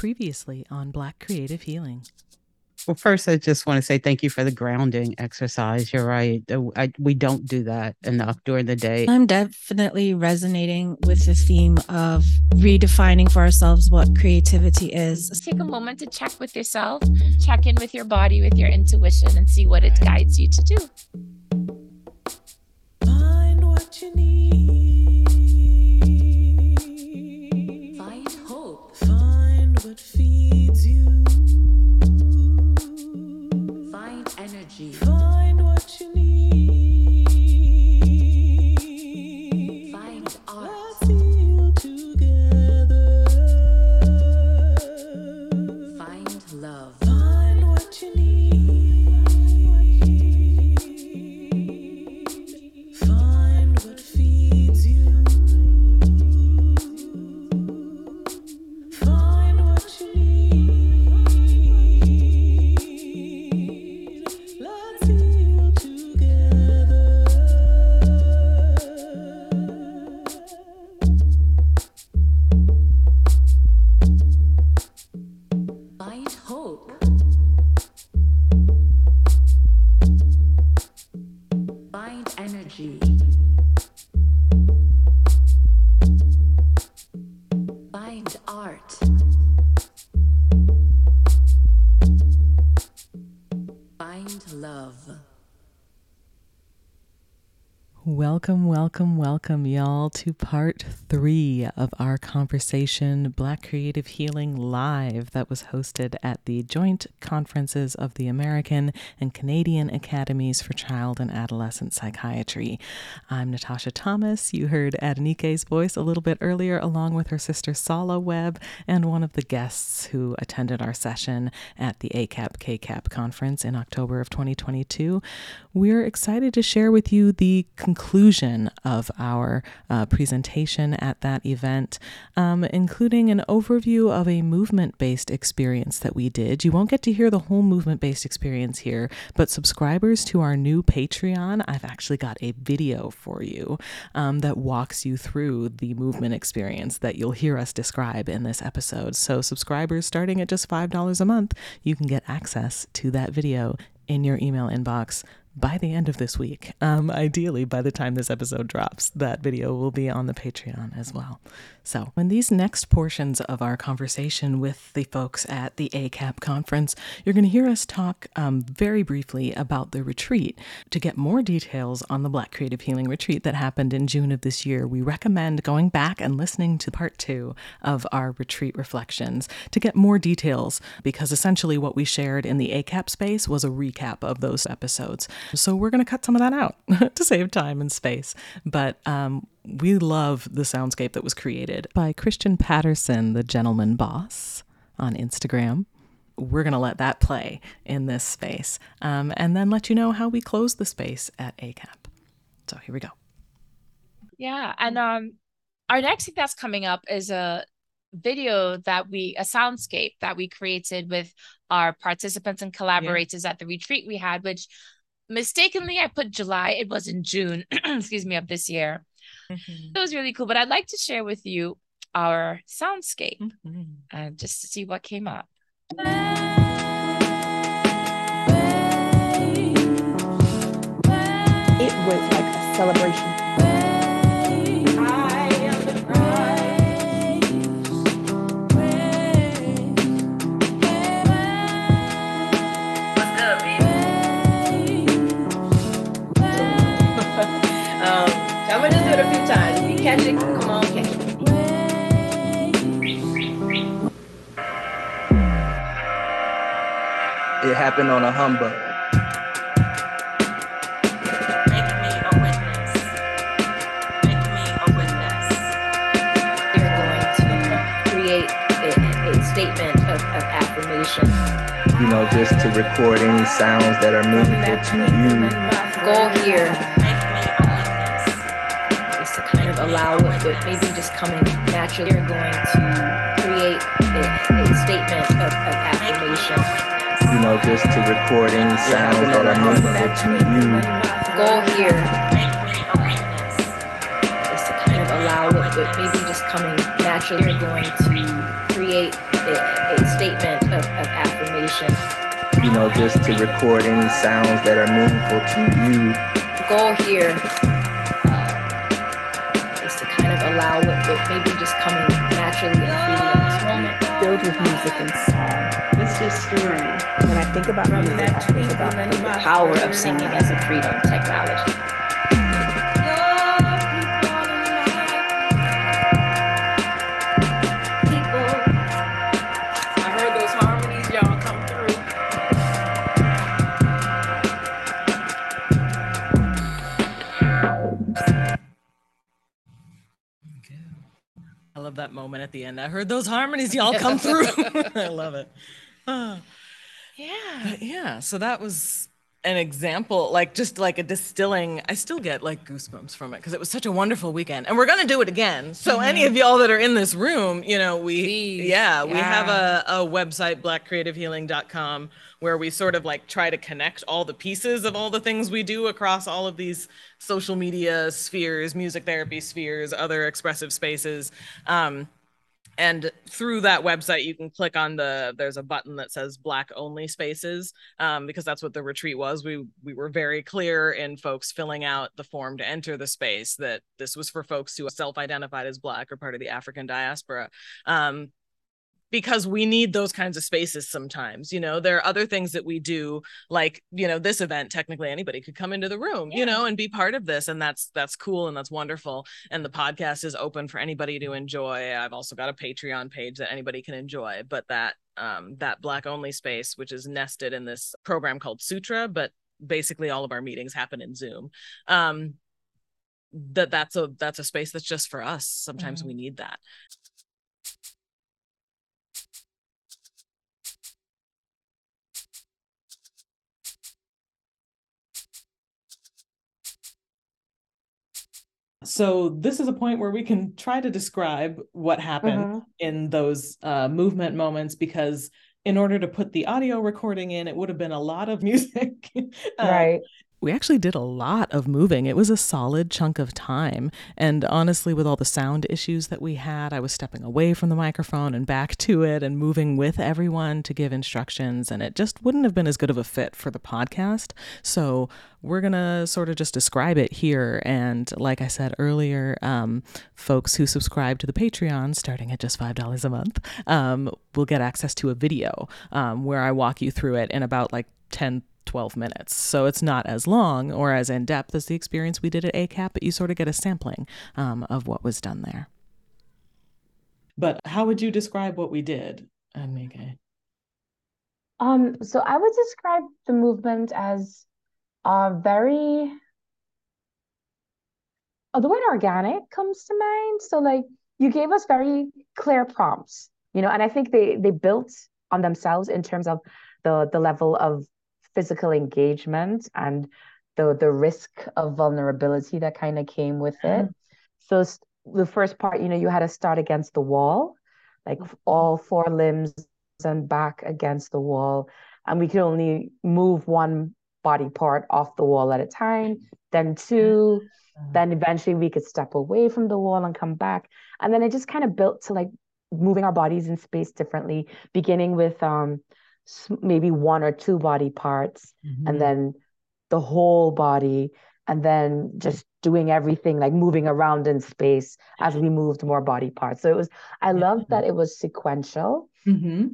previously on Black Creative Healing. Well, first, I just want to say thank you for the grounding exercise. You're right. I, we don't do that enough during the day. I'm definitely resonating with the theme of redefining for ourselves what creativity is. Take a moment to check with yourself, check in with your body, with your intuition, and see what it guides you to do. Welcome, welcome, welcome, y'all, to part three of our conversation, Black Creative Healing Live, that was hosted at the joint conferences of the American and Canadian Academies for Child and Adolescent Psychiatry. I'm Natasha Thomas. You heard Adenike's voice a little bit earlier, along with her sister Sala Webb and one of the guests who attended our session at the ACAP KCAP conference in October of 2022. We're excited to share with you the conclusion of our uh, presentation at that event, um, including an overview of a movement based experience that we did. You won't get to hear the whole movement based experience here, but subscribers to our new Patreon, I've actually got a video for you um, that walks you through the movement experience that you'll hear us describe in this episode. So, subscribers starting at just $5 a month, you can get access to that video in your email inbox by the end of this week. Um, ideally, by the time this episode drops, that video will be on the Patreon as well. So, in these next portions of our conversation with the folks at the ACAP conference, you're going to hear us talk um, very briefly about the retreat. To get more details on the Black Creative Healing Retreat that happened in June of this year, we recommend going back and listening to part two of our retreat reflections to get more details, because essentially what we shared in the ACAP space was a recap of those episodes. So, we're going to cut some of that out to save time and space. But um, we love the soundscape that was created by Christian Patterson, the gentleman boss on Instagram. We're going to let that play in this space um, and then let you know how we close the space at ACAP. So here we go. Yeah. And um our next thing that's coming up is a video that we a soundscape that we created with our participants and collaborators at the retreat we had, which mistakenly I put July. It was in June, excuse me, of this year. Mm-hmm. It was really cool. But I'd like to share with you our soundscape Mm-hmm. uh, just to see what came up. it was like a celebration. I'm gonna just do it a few times. You catch it, come on, catch it. It happened on a humbug. Make me a witness. Make me a witness. You're going to create a, a statement of, of affirmation. You know, just to record any sounds that are meaningful to you. Goal here allow it, but maybe just coming naturally, you're going to create a, a statement of, of, affirmation. You know, just to recording sounds yeah, that are meaningful to you. Goal here is to kind of allow it, but maybe just coming naturally, you're going to create a, a statement of, of affirmation. You know, just to recording sounds that are meaningful to you. Goal here allow what, what maybe just coming naturally and freely in this moment. Filled with music and song. It's just stirring. When I think about music, I think about The power of singing as a freedom technology. Moment at the end. I heard those harmonies, y'all come through. I love it. Ah. Yeah. But yeah, so that was an example, like just like a distilling. I still get like goosebumps from it because it was such a wonderful weekend, and we're gonna do it again. So any of y'all that are in this room, you know, we Please, yeah, we have a, a website blackcreativehealing.com where we sort of like try to connect all the pieces of all the things we do across all of these social media spheres, music therapy spheres, other expressive spaces. Um, and through that website you can click on the there's a button that says black only spaces um, because that's what the retreat was. We we were very clear in folks filling out the form to enter the space that this was for folks who self-identified as black or part of the african diaspora. Um, because we need those kinds of spaces sometimes you know? There are other things that we do like you know this event technically anybody could come into the room you know and be part of this and that's that's cool and that's wonderful and the podcast is open for anybody to enjoy. I've also got a patreon page that anybody can enjoy but that um that black only space which is nested in this program called sutra but basically all of our meetings happen in zoom um that that's a that's a space that's just for us. Sometimes we need that So this is a point where we can try to describe what happened Mhm. in those uh, movement moments because in order to put the audio recording in, it would have been a lot of music. Uh, Right. We actually did a lot of moving. It was a solid chunk of time. And honestly, with all the sound issues that we had, I was stepping away from the microphone and back to it and moving with everyone to give instructions. And it just wouldn't have been as good of a fit for the podcast. So we're going to sort of just describe it here. And like I said earlier, um, folks who subscribe to the Patreon, starting at just $5 a month, um, will get access to a video um, where I walk you through it in about like 10, 12 minutes. So it's not as long or as in depth as the experience we did at ACAP, but you sort of get a sampling um, of what was done there. But how would you describe what we did, Adenike? Um, so I would describe the movement as uh very oh, the word organic comes to mind. So like you gave us very clear prompts, you know, and I think they they built on themselves in terms of the the level of physical engagement and the the risk of vulnerability that kind of came with it. Mm-hmm. So the first part, you know, you had to start against the wall, like mm-hmm. all four limbs and back against the wall, and we could only move one body part off the wall at a time, then two, mm-hmm. then eventually we could step away from the wall and come back. And then it just kind of built to like moving our bodies in space differently, beginning with um maybe one or two body parts, and then the whole body, and then just doing everything like moving around in space as we moved more body parts. So it was, I loved that it was sequential. Mm-hmm.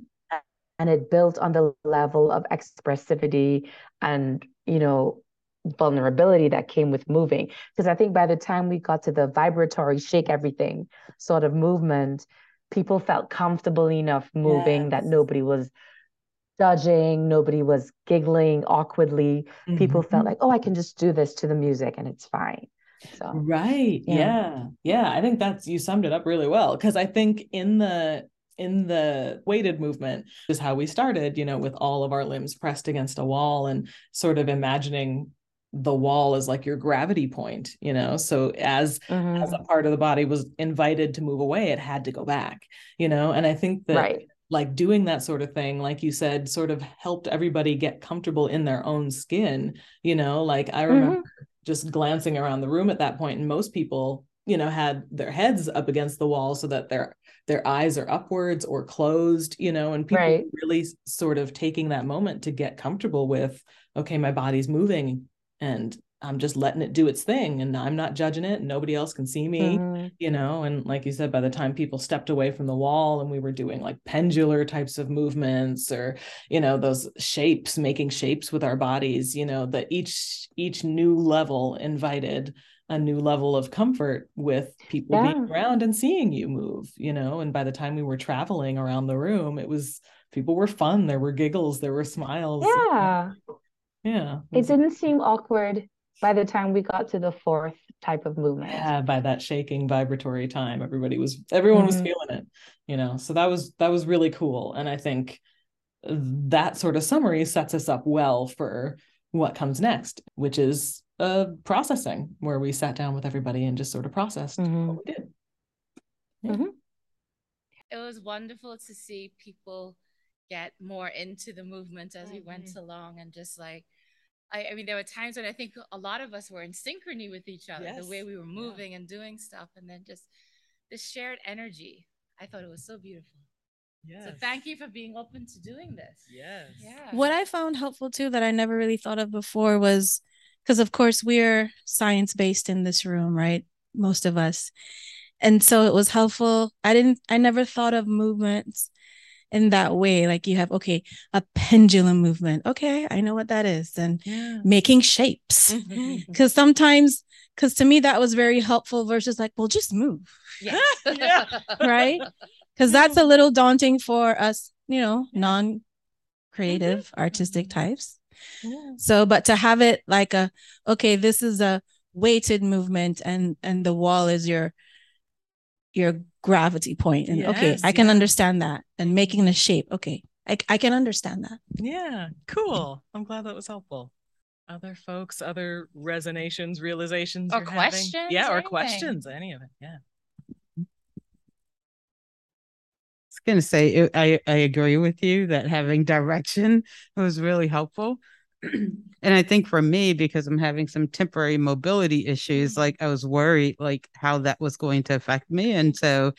and it built on the level of expressivity and you know vulnerability that came with moving. Because i think by the time we got to the vibratory shake everything sort of movement people felt comfortable enough moving that nobody was judging nobody was giggling awkwardly people felt like oh i can just do this to the music and it's fine so Right. Yeah. Yeah. Yeah. I think that's you summed it up really well. Cause I think in the in the weighted movement is how we started, you know, with all of our limbs pressed against a wall and sort of imagining the wall as like your gravity point, you know. So as Mhm. as a part of the body was invited to move away, it had to go back, you know. And I think that right like doing that sort of thing, like you said, sort of helped everybody get comfortable in their own skin, you know. Like I remember mm-hmm. just glancing around the room at that point, and most people you know had their heads up against the wall so that their their eyes are upwards or closed you know and people Right. really sort of taking that moment to get comfortable with okay my body's moving and i'm just letting it do its thing and i'm not judging it nobody else can see me Mhm. you know and like you said by the time people stepped away from the wall and we were doing like pendular types of movements or you know those shapes making shapes with our bodies you know that each each new level invited a new level of comfort with people being around and seeing you move you know and by the time we were traveling around the room it was people were fun there were giggles there were smiles Yeah. yeah It didn't seem awkward by the time we got to the fourth type of movement. yeah by that shaking vibratory time everybody was everyone was Mhm. feeling it you know so that was that was really cool and i think that sort of summary sets us up well for what comes next which is uh processing where we sat down with everybody and just sort of processed Mhm. what we did it was wonderful to see people get more into the movement as we went along and just like I, I mean there were times when I think a lot of us were in synchrony with each other the way we were yeah. moving and doing stuff and then just this shared energy I thought it was so beautiful so thank you for being open to doing this yes yeah What I found helpful too that I never really thought of before was because, of course, we're science based in this room, right? Most of us. And so it was helpful. I didn't, I never thought of movements in that way. Like you have, okay, a pendulum movement. Okay, I know what that is. And yeah making shapes. Mm-hmm. Because sometimes, because to me, that was very helpful versus like, well, just move, yeah Yeah. right? Because that's a little daunting for us, you know, non creative, mm-hmm. artistic mm-hmm. types. yeah So, but to have it like a, okay, this is a weighted movement and and the wall is your your gravity point. And okay, I can yeah. understand that. And making the shape. Okay. I, I can understand that. Yeah, cool. I'm glad that was helpful. Other folks, other resonations, realizations, Or you're having? questions, Yeah, or anything. questions, any of it. Yeah. I was gonna say I I agree with you that having direction was really helpful. And I think for me, because I'm having some temporary mobility issues, Mhm. like I was worried like how that was going to affect me. And so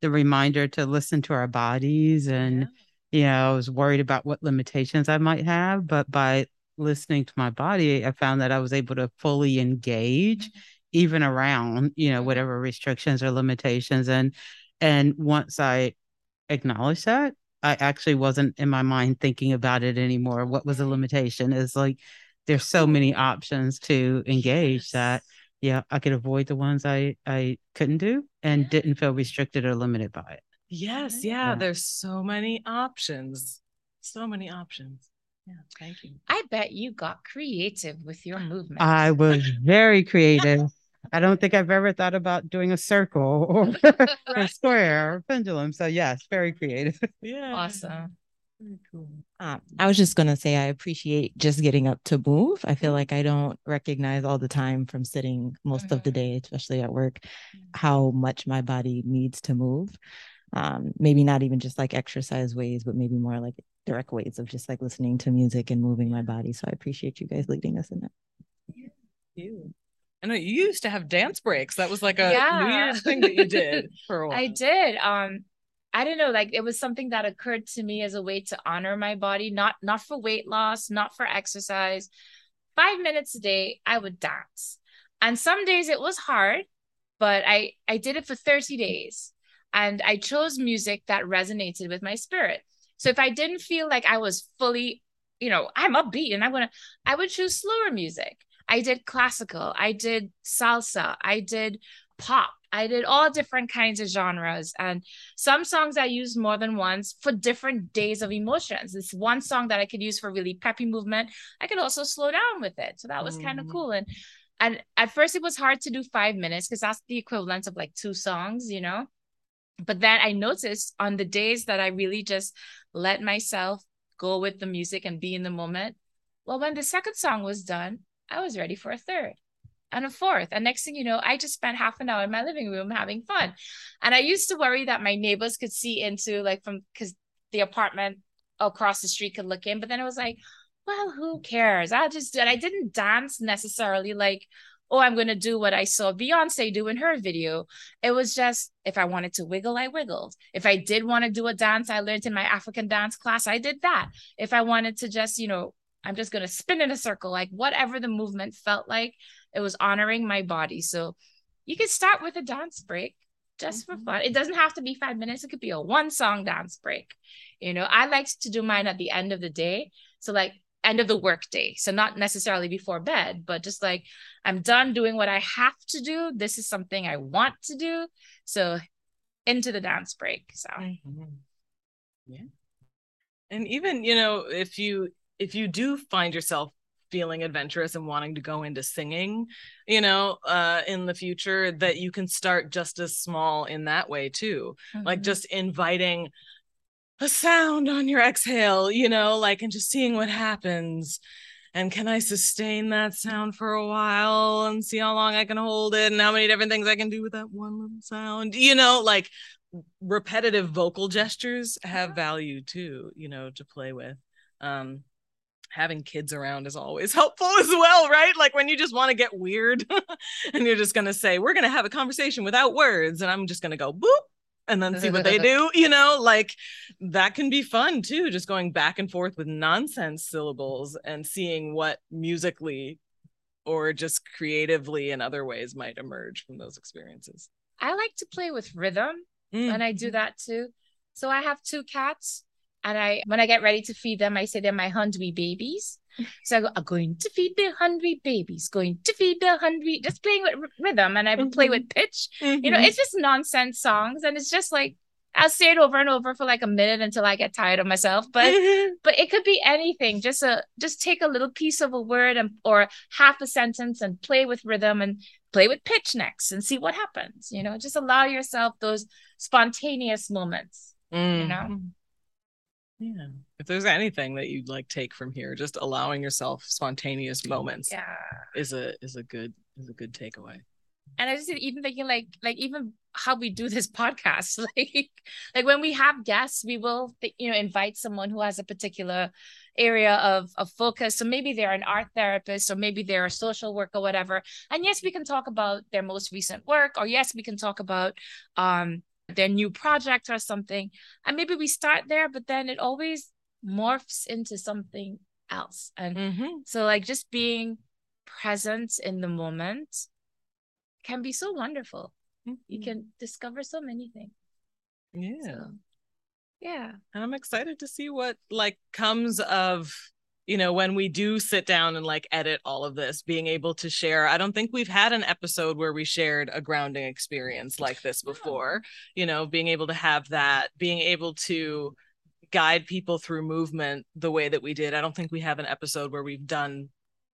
the reminder to listen to our bodies and you know, I was worried about what limitations I might have, but by listening to my body, I found that I was able to fully engage even around, you know, Mhm. whatever restrictions or limitations. And and once I acknowledged that, I actually wasn't in my mind thinking about it anymore. What was a limitation? Is like there's so many options to engage that yeah, I could avoid the ones I I couldn't do and Yeah. didn't feel restricted or limited by it. Yes, Yeah. yeah, Yeah. there's so many options. So many options. Yeah, thank you. I bet you got creative with your movement I was very creative. I don't think I've ever thought about doing a circle or a square or pendulum. So yes, very creative. Yeah. awesome Very cool. Um, I was just gonna say I appreciate just getting up to move. I feel like I don't recognize all the time from sitting most of the Mhm. day, especially at work, how much my body needs to move. Um, maybe not even just like exercise ways, but maybe more like direct ways of just like listening to music and moving my body. So I appreciate you guys leading us in that. You. I know you used to have dance breaks. That was like a Yeah. New Year's thing that you did for a while. I did. Um, I don't know, like it was something that occurred to me as a way to honor my body, not not for weight loss, not for exercise. Five minutes a day, I would dance. And some days it was hard, but I I did it for 30 days. And I chose music that resonated with my spirit. So if I didn't feel like I was fully, you know, I'm upbeat and I want to, I would choose slower music. I did classical, I did salsa, I did pop, I did all different kinds of genres. And some songs I used more than once for different days of emotions. This one song that I could use for really peppy movement. I could also slow down with it. So that was kind of Mhm. cool. And and at first it was hard to do five minutes because that's the equivalent of like two songs, you know. But then I noticed on the days that I really just let myself go with the music and be in the moment. Well, when the second song was done, I was ready for a third and a fourth. And next thing you know, I just spent half an hour in my living room having fun. And I used to worry that my neighbors could see into like from because the apartment across the street could look in. But then it was like, well, who cares? I'll just do it. I didn't dance necessarily like oh, I'm going to do what I saw Beyonce do in her video. It was just if I wanted to wiggle, I wiggled. If I did want to do a dance I learned in my African dance class, I did that. If I wanted to just, you know, I'm just going to spin in a circle, like whatever the movement felt like, it was honoring my body. So you could start with a dance break just for mm-hmm. fun. It doesn't have to be five minutes, it could be a one song dance break. You know, I like to do mine at the end of the day. So, like, end of the work day. So, not necessarily before bed, but just like I'm done doing what I have to do. This is something I want to do. So, into the dance break. So, mm-hmm. Yeah. And even, you know, if you if you do find yourself feeling adventurous and wanting to go into singing, you know, uh in the future that you can start just as small in that way too. Like Mhm. just inviting a sound on your exhale, you know, like and just seeing what happens. And can I sustain that sound for a while and see how long I can hold it and how many different things I can do with that one little sound? You know, like repetitive vocal gestures have value too, you know, to play with. Um having kids around is always helpful as well, right? Like when you just want to get weird and you're just going to say, we're going to have a conversation without words and I'm just going to go boop and then see what they do, you know, like that can be fun too, just going back and forth with nonsense syllables and seeing what musically or just creatively in other ways might emerge from those experiences. I like to play with rhythm Mm. and I do that too. So I have two cats and I when I get ready to feed them, I say they're my hungry babies. So I go, I'm going to feed the hungry babies, going to feed the hungry, just playing with r- rhythm and I play with pitch. You know, Mhm. it's just nonsense songs and it's just like I'll say it over and over for like a minute until I get tired of myself. But but it could be anything. Just a just take a little piece of a word and or half a sentence and play with rhythm and play with pitch next and see what happens. You know, just allow yourself those spontaneous moments. You Mm. know, Yeah. If there's anything that you'd like take from here, just allowing yourself spontaneous moments yeah. is a is a good is a good takeaway. And I just even thinking like like even how we do this podcast, like like when we have guests, we will you know invite someone who has a particular area of of focus. So maybe they're an art therapist, or maybe they're a social worker, or whatever. And yes, we can talk about their most recent work, or yes, we can talk about um their new project or something. And maybe we start there, but then it always morphs into something else. And Mm-hmm. so like just being present in the moment can be so wonderful. You can discover so many things. Yeah. So, yeah. And I'm excited to see what like comes of you know when we do sit down and like edit all of this being able to share i don't think we've had an episode where we shared a grounding experience like this before you know being able to have that being able to guide people through movement the way that we did. I don't think we have an episode where we've done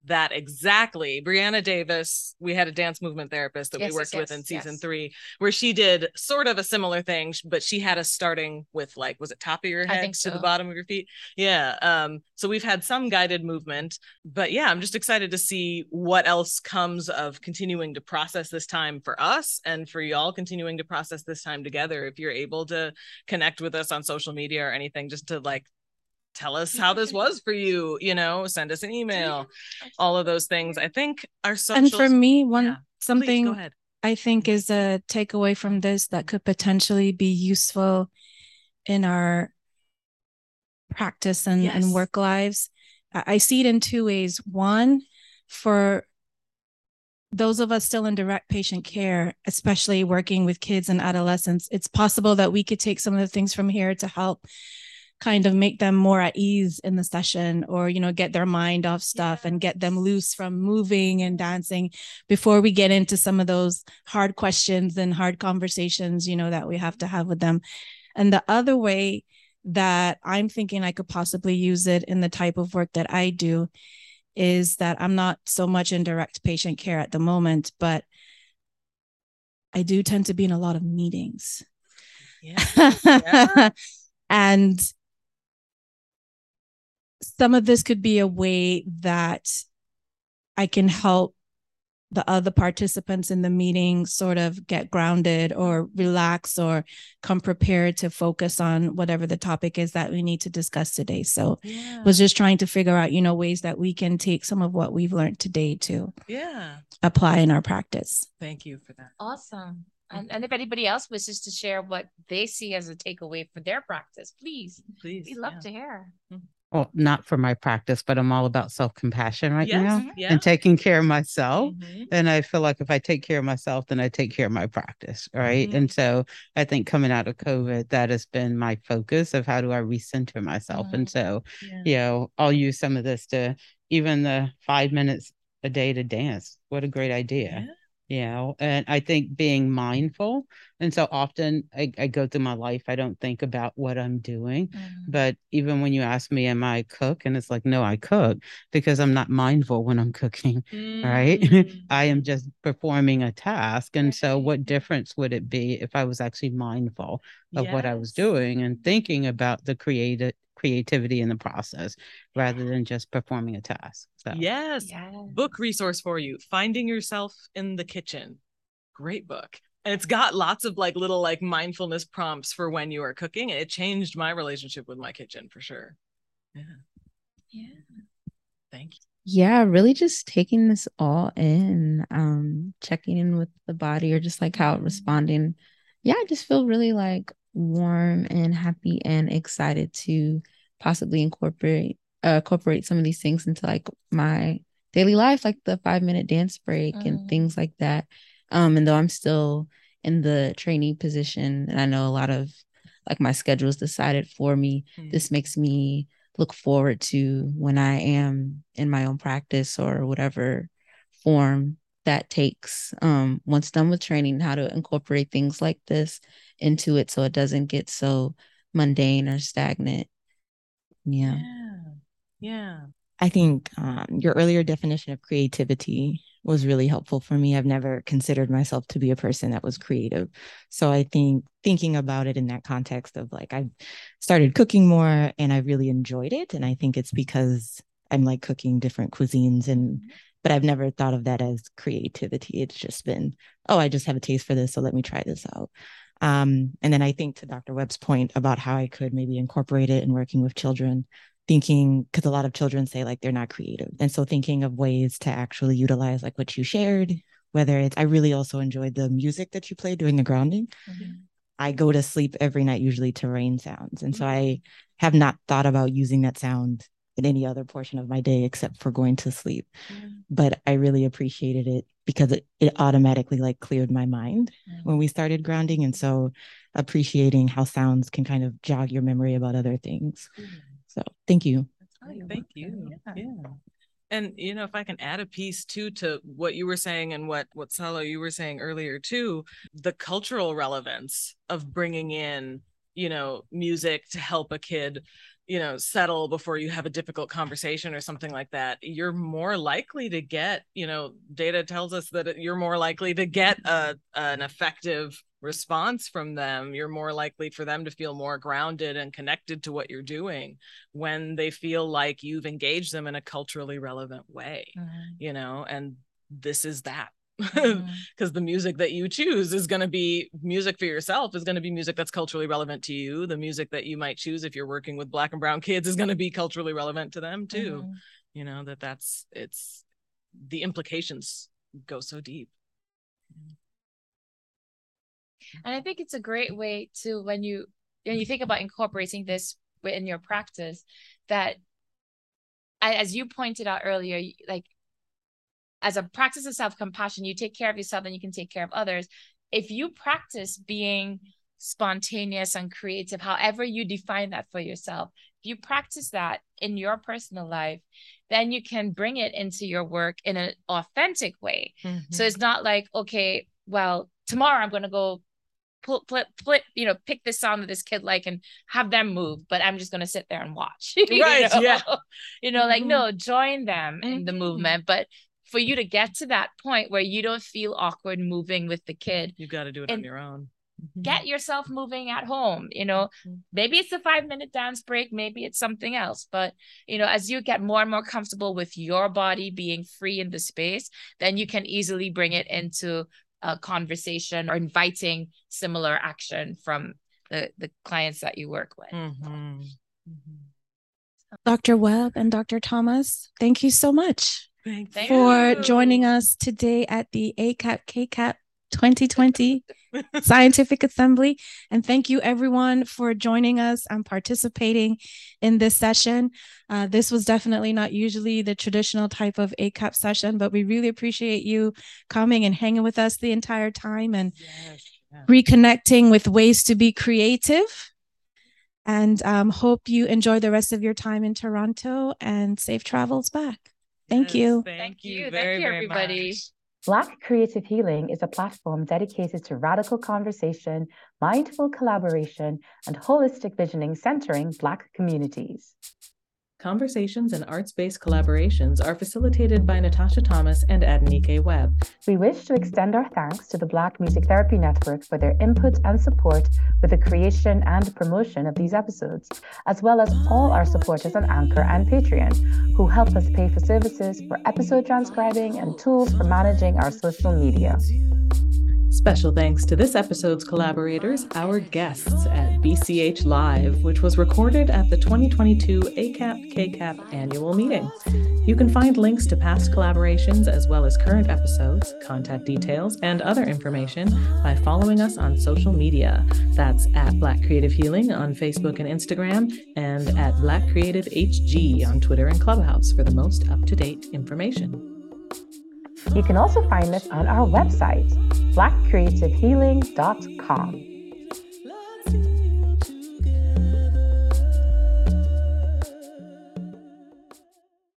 that exactly. Brianna davis we had a dance movement therapist that Yes, we yes, worked with yes, in season three where she did sort of a similar thing but she had us starting with like was it top of your head think to the bottom of your feet? Yeah um so we've had some guided movement but yeah i'm just excited to see what else comes of continuing to process this time for us and for y'all continuing to process this time together. If you're able to connect with us on social media or anything just to like tell us how this was for you you know send us an email all of those things. I think are social and for me one Yeah. Please, something ahead. I think is a takeaway from this that could potentially be useful in our practice and, Yes. and work lives. I see it in two ways. One for those of us still in direct patient care especially working with kids and adolescents it's possible that we could take some of the things from here to help kind of make them more at ease in the session or you know get their mind off stuff and get them loose from moving and dancing before we get into some of those hard questions and hard conversations you know that we have to have with them. And the other way that i'm thinking i could possibly use it in the type of work that i do is that i'm not so much in direct patient care at the moment but i do tend to be in a lot of meetings. Yeah Yeah. and some of this could be a way that I can help the other participants in the meeting sort of get grounded or relax or come prepared to focus on whatever the topic is that we need to discuss today. So Yeah. was just trying to figure out, you know, ways that we can take some of what we've learned today to yeah. apply in our practice. Thank you for that. Awesome. And, and if anybody else wishes to share what they see as a takeaway for their practice, please, Please. we'd love yeah. to hear. Mm-hmm. Well, not for my practice, but I'm all about self compassion right Yes. now Yeah. and taking care of myself. Mhm. And I feel like if I take care of myself, then I take care of my practice. Right. Mhm. And so I think coming out of COVID, that has been my focus of how do I recenter myself. And so, Yeah. you know, I'll use some of this to even the five minutes a day to dance. What a great idea. Yeah. You know, and I think being mindful. And so often I, I go through my life, I don't think about what I'm doing. But even when you ask me, am I a cook? And it's like, no, I cook because I'm not mindful when I'm cooking, right? Mm. I am just performing a task. And so, what difference would it be if I was actually mindful of what I was doing and thinking about the creative creativity in the process rather than just performing a task? So, Yes. Yes. Book resource for you Finding Yourself in the Kitchen. Great book. And it's got lots of like little like mindfulness prompts for when you are cooking. It changed my relationship with my kitchen for sure. Yeah. Yeah. Thank you. Yeah, really just taking this all in, um, checking in with the body or just like how it responding. Yeah, I just feel really like warm and happy and excited to possibly incorporate uh, incorporate some of these things into like my daily life, like the five minute dance break and Mm. things like that. Um, and though I'm still in the trainee position and I know a lot of like my schedule is decided for me, Mm. this makes me look forward to when I am in my own practice or whatever form that takes. Um, once done with training, how to incorporate things like this into it so it doesn't get so mundane or stagnant. Yeah. Yeah. Yeah. I think um, your earlier definition of creativity was really helpful for me. I've never considered myself to be a person that was creative. So I think thinking about it in that context of like, I've started cooking more and I really enjoyed it. And I think it's because I'm like cooking different cuisines and, but I've never thought of that as creativity. It's just been, oh, I just have a taste for this. So let me try this out. Um, and then I think to Dr. Webb's point about how I could maybe incorporate it in working with children, thinking because a lot of children say like they're not creative and so thinking of ways to actually utilize like what you shared whether it's i really also enjoyed the music that you played during the grounding i go to sleep every night usually to rain sounds and so i have not thought about using that sound in any other portion of my day except for going to sleep. But i really appreciated it because it, it automatically like cleared my mind when we started grounding and so appreciating how sounds can kind of jog your memory about other things. So thank you. Thank you. Yeah. And you know, if I can add a piece too to what you were saying and what what Sala you were saying earlier too, the cultural relevance of bringing in, you know, music to help a kid, you know, settle before you have a difficult conversation or something like that, you're more likely to get, you know, data tells us that you're more likely to get a an effective response from them. You're more likely for them to feel more grounded and connected to what you're doing when they feel like you've engaged them in a culturally relevant way mm-hmm. you know and this is that because the music that you choose is going to be music for yourself is going to be music that's culturally relevant to you. The music that you might choose if you're working with black and brown kids is going to be culturally relevant to them too. Mhm. you know that that's it's the implications go so deep. And I think it's a great way to when you when you think about incorporating this in your practice, that as you pointed out earlier, like as a practice of self-compassion, you take care of yourself and you can take care of others. If you practice being spontaneous and creative, however you define that for yourself, if you practice that in your personal life, then you can bring it into your work in an authentic way. So it's not like, okay, well, tomorrow I'm going to go you know, pick this song that this kid like and have them move, but I'm just going to sit there and watch. you Right, know? yeah. You know, like, Mhm. no, join them in the movement. But for you to get to that point where you don't feel awkward moving with the kid, you've got to do it on your own get yourself moving at home you know maybe it's a five minute dance break maybe it's something else but you know as you get more and more comfortable with your body being free in the space then you can easily bring it into a conversation or inviting similar action from the the clients that you work with mm-hmm. Mm-hmm. Dr. Webb and Dr. Thomas, thank you so much Thank Thank for you. joining us today at the ACAP KCAP 2020 Scientific Assembly. And thank you, everyone, for joining us and participating in this session. Uh, this was definitely not usually the traditional type of ACAP session, but we really appreciate you coming and hanging with us the entire time and reconnecting with ways to be creative. And um, hope you enjoy the rest of your time in Toronto and safe travels back. Thank you. thank you thank you everybody Black Creative Healing is a platform dedicated to radical conversation, mindful collaboration, and holistic visioning centering Black communities. Conversations and arts based collaborations are facilitated by Natasha Thomas and Adenike Webb. We wish to extend our thanks to the Black Music Therapy Network for their input and support with the creation and promotion of these episodes, as well as all our supporters on Anchor and Patreon, who help us pay for services for episode transcribing and tools for managing our social media. Special thanks to this episode's collaborators, our guests at BCH Live, which was recorded at the 2022 ACAP KCAP annual meeting. You can find links to past collaborations as well as current episodes, contact details, and other information by following us on social media. That's at Black Creative Healing on Facebook and Instagram, and at Black Creative HG on Twitter and Clubhouse for the most up to date information. You can also find us on our website, blackcreativehealing.com.